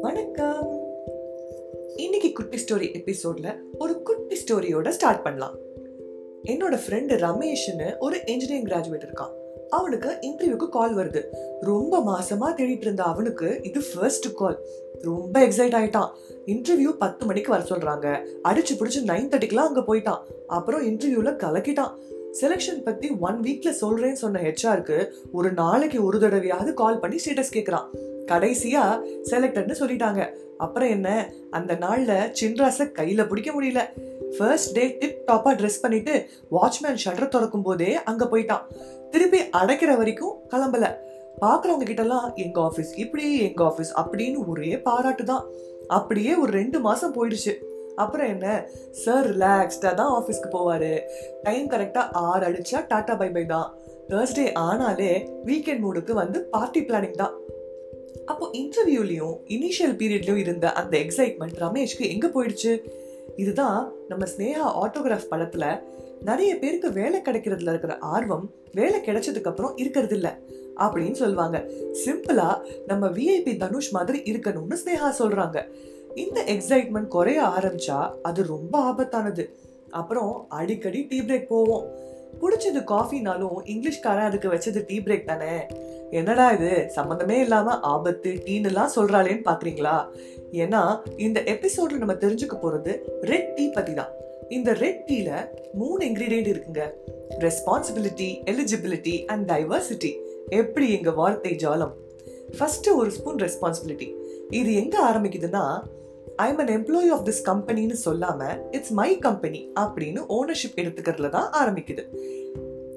வணக்கம். இன்னைக்கு குட்டி ஸ்டோரி எபிசோட்ல ஒரு குட்டி ஸ்டோரியோட ஸ்டார்ட் பண்ணலாம். என்னோட ஃப்ரெண்டு ரமேஷ்னு ஒரு இன்ஜினியரிங் கிராஜுவேட் இருக்கான். அவனுக்கு இன்டர்வியூக்கு கால் வருது. ரொம்ப மாசமா தேடிட்டு இருந்த அவனுக்கு இது ஃபர்ஸ்ட் கால் ரொம்ப எக்ஸைட் ஆயிட்டான். இன்டர்வியூ பத்து மணிக்கு வர சொல்றாங்க. அடிச்சு பிடிச்சு நைன் தேர்ட்டிக்கெல்லாம் அங்க போயிட்டான். அப்புறம் இன்டர்வியூல கலக்கிட்டான். செலெக்ஷன் பத்தி ஒன் வீக்ல சொல்றேன்னு சொன்ன ஹெச்ஆருக்கு ஒரு நாளைக்கு ஒரு தடவையாவது கால் பண்ணி ஸ்டேட்டஸ் கேட்கறான் கடைசியா செலக்டட்னு சொல்லிட்டாங்க. அப்புறம் என்ன? அந்த நாள்ல சின்ராச கையில பிடிக்க முடியல. ஃபர்ஸ்ட் டே டிப் டாப்பா ட்ரெஸ் பண்ணிட்டு வாட்ச்மேன் ஷட்டர் திறக்கும் போதே அங்க போயிட்டான். திருப்பி அடைக்கிற வரைக்கும் கிளம்பல. பாக்குறவங்க கிட்ட எல்லாம் எங்க ஆபீஸ் இப்படி எங்க ஆபீஸ் அப்படின்னு ஒரே பாராட்டு தான். அப்படியே ஒரு ரெண்டு மாசம் போயிடுச்சு. அப்புறம் என்ன? சார் ரிலாக்ஸ்டாக தான் ஆஃபீஸ்க்கு போவார். டைம் கரெக்டாக ஆறு அடிச்சா டாட்டா பை பை தான். தேர்ஸ்டே ஆனாலே வீக்கெண்ட் மூடுக்கு வந்து பார்ட்டி பிளானிங் தான். அப்போ இன்டர்வியூலையும் இனிஷியல் பீரியட்லையும் இருந்த அந்த எக்ஸைட்மெண்ட் ரமேஷ்க்கு எங்கே போயிடுச்சு? இதுதான் நம்ம ஸ்னேகா ஆட்டோகிராஃப் படத்தில் நிறைய பேருக்கு வேலை கிடைக்கிறதுல இருக்கிற ஆர்வம் வேலை கிடைச்சதுக்கு அப்புறம் இருக்கிறது இல்லை அப்படின்னு சொல்லுவாங்க. சிம்பிளா நம்ம விஐபி தனுஷ் மாதிரி இருக்கணும்னு ஸ்னேகா சொல்றாங்க. இந்த எக்ஸைட்மெண்ட் குறைய ஆரம்பிச்சா அது ரொம்ப ஆபத்தானது. அப்புறம் அடிக்கடி டீ பிரேக் போவோம். பிடிச்சது காஃபினாலும் இங்கிலீஷ்காரன் அதுக்கு வச்சது டீ பிரேக் தானே? என்னடா இது? சம்மந்தமே இல்லாம ஆபத்து டீன்னுலாம் சொல்றாளேன்னு பாக்குறீங்களா? ஏன்னா இந்த எபிசோட்ல நம்ம தெரிஞ்சுக்க போறது ரெட் டீ பத்தி தான் இந்த ரெட் டீல மூணு இன்கிரீடியன்ட் இருக்குங்க. ரெஸ்பான்சிபிலிட்டி எலிஜிபிலிட்டி அண்ட் டைவர்சிட்டி எப்படி எங்க வார்த்தை ஜாலம்? ஃபர்ஸ்ட் ஒரு ஸ்பூன் ரெஸ்பான்சிபிலிட்டி இது எங்க ஆரம்பிக்குதுன்னா I'm an employee of this கம்பெனின்னு சொல்லாமல் இட்ஸ் மை கம்பெனி அப்படின்னு ஓனர்ஷிப் எடுத்துக்கிறதுல தான் ஆரம்பிக்குது.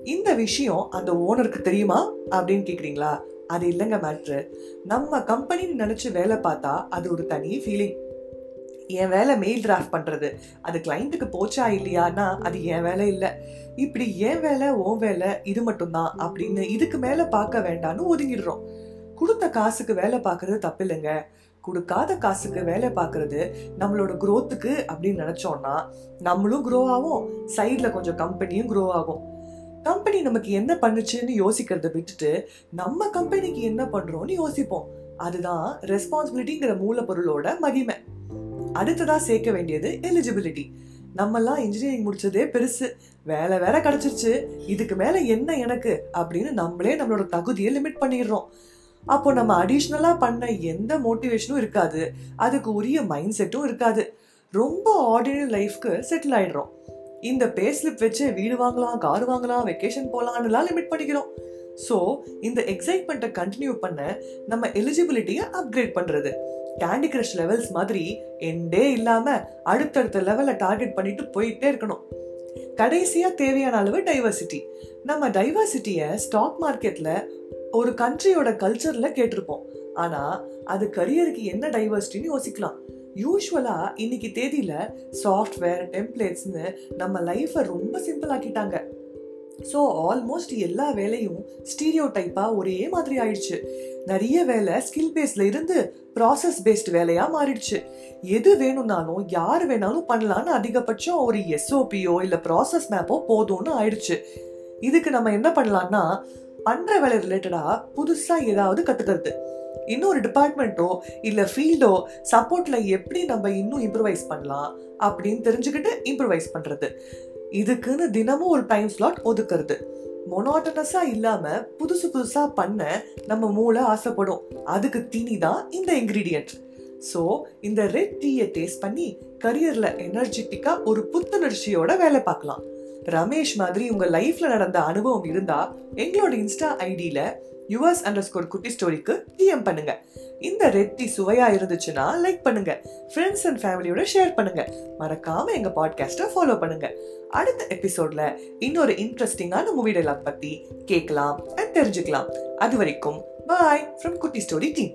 இந்த விஷயம் அந்த ஓனருக்கு தெரியுமா அப்படின்னு கேட்குறீங்களா அது இல்லைங்க மேட்ரு நம்ம கம்பெனின்னு நினச்சி வேலை பார்த்தா அது ஒரு தனி ஃபீலிங் என் வேலை மெயில் டிராஃப்ட் பண்ணுறது அது கிளைண்ட்டுக்கு போச்சா இல்லையானா அது என் வேலை இல்லை. இப்படி என் வேலை ஓன் வேலை இது மட்டும்தான் அப்படின்னு இதுக்கு மேலே பார்க்க வேண்டான்னு ஒதுங்கிடுறோம். கொடுத்த காசுக்கு வேலை பார்க்கறது தப்பு இல்லைங்க கொடுக்காத காசுக்கு வேலை பார்க்கறது நம்மளோட குரோத்துக்கு அப்படின்னு நினைச்சோம்னா நம்மளும் க்ரோ ஆகும் சைடில் கொஞ்சம் கம்பெனியும் க்ரோ ஆகும். கம்பெனி நமக்கு என்ன பண்ணுச்சுன்னு யோசிக்கிறத விட்டுட்டு நம்ம கம்பெனிக்கு என்ன பண்ணுறோம்னு யோசிப்போம். அதுதான் ரெஸ்பான்சிபிலிட்டிங்கிற மூலப்பொருளோட மகிமை. அடுத்ததாக சேர்க்க வேண்டியது எலிஜிபிலிட்டி நம்மெல்லாம் இன்ஜினியரிங் முடிச்சதே பெருசு. வேலை வேற கிடைச்சிருச்சு. இதுக்கு மேலே என்ன எனக்கு? அப்படின்னு நம்மளே நம்மளோட தகுதியை லிமிட் பண்ணிடுறோம். அப்போ நம்ம அடிஷ்னலாக பண்ண எந்த மோட்டிவேஷனும் இருக்காது. அதுக்கு உரிய மைண்ட் செட்டும் இருக்காது. ரொம்ப ஆர்டினரி லைஃப்க்கு செட்டில் ஆயிடுறோம். இந்த பேஸ்லிப் வச்சு வீடு வாங்கலாம் கார் வாங்கலாம் வெக்கேஷன் போகலான்னுலாம் லிமிட் பண்ணிக்கிறோம். ஸோ இந்த எக்ஸைட்மெண்ட்டை கண்டினியூ பண்ண நம்ம எலிஜிபிலிட்டியை அப்கிரேட் பண்ணுறது கேண்டி கிரஷ் லெவல்ஸ் மாதிரி எண்டே இல்லாமல் அடுத்தடுத்த லெவலை டார்கெட் பண்ணிட்டு போயிட்டே இருக்கணும். கடைசியாக தேவையான அளவு டைவர்சிட்டி நம்ம டைவர்சிட்டியை ஸ்டாக் மார்க்கெட்டில் ஒரு கண்ட்ரியோட கல்ச்சரில் கேட்டிருப்போம். ஆனால் அது கரியருக்கு என்ன டைவர்சிட்டின்னு யோசிக்கலாம். யூஸ்வலாக இன்னைக்கு தேதியில் சாஃப்ட்வேர் டெம்ப்ளேட்ஸ்னு நம்ம லைஃப்பை ரொம்ப சிம்பிள் ஆக்கிட்டாங்க. ஸோ ஆல்மோஸ்ட் எல்லா வேலையும் ஸ்டீரியோ டைப்பாக ஒரே மாதிரி ஆயிடுச்சு. நிறைய வேலை ஸ்கில் பேஸ்ல இருந்து ப்ராசஸ் பேஸ்ட் வேலையாக மாறிடுச்சு. எது வேணும்னாலும் யார் வேணாலும் பண்ணலான்னு அதிகபட்சம் ஒரு எஸ்ஓபியோ இல்லை ப்ராசஸ் மேப்போ போதும்னு ஆயிடுச்சு. இதுக்கு நம்ம என்ன பண்ணலான்னா பண்ற வேலை ரிலேட்டடாக புதுசாக ஏதாவது கற்றுக்கிறது இன்னொரு டிபார்ட்மெண்ட்டோ இல்லை ஃபீல்டோ சப்போர்ட்டில் எப்படி நம்ம இன்னும் இம்ப்ரூவைஸ் பண்ணலாம் அப்படின்னு தெரிஞ்சுக்கிட்டு இம்ப்ரூவைஸ் பண்ணுறது இதுக்குன்னு தினமும் ஒரு டைம் ஸ்லாட் ஒதுக்குறது. மொனாட்டனஸா இல்லாமல் புதுசு புதுசாக பண்ண நம்ம மூளை ஆசைப்படும். அதுக்கு தீனி தான் இந்த இன்கிரீடியன்ட் ஸோ இந்த ரெட் டீயை டேஸ்ட் பண்ணி கரியரில் எனர்ஜெட்டிக்காக ஒரு புத்துணர்ச்சியோட வேலை பார்க்கலாம். ரமேஷ் மாதிரி உங்க லைஃப்ல நடந்த அனுபவம் இருந்தா எங்களோட இன்ஸ்டா ஐடியில யுவர்ஸ் அண்டர் ஸ்கோர் குட்டி ஸ்டோரிக்கு டிஎம் பண்ணுங்க. இந்த ரெட்டி சுவையா இருந்துச்சுன்னா லைக் பண்ணுங்க. ஃப்ரெண்ட்ஸ் அண்ட் ஃபேமிலியோட ஷேர் பண்ணுங்க. மறக்காம எங்க பாட்காஸ்ட்டை ஃபாலோ பண்ணுங்க. அடுத்த எபிசோட்ல இன்னொரு இன்ட்ரெஸ்டிங்கான மூவி டைலாக் பத்தி கேட்கலாம் அண்ட் தெரிஞ்சுக்கலாம். அது வரைக்கும் bye from Kutti story team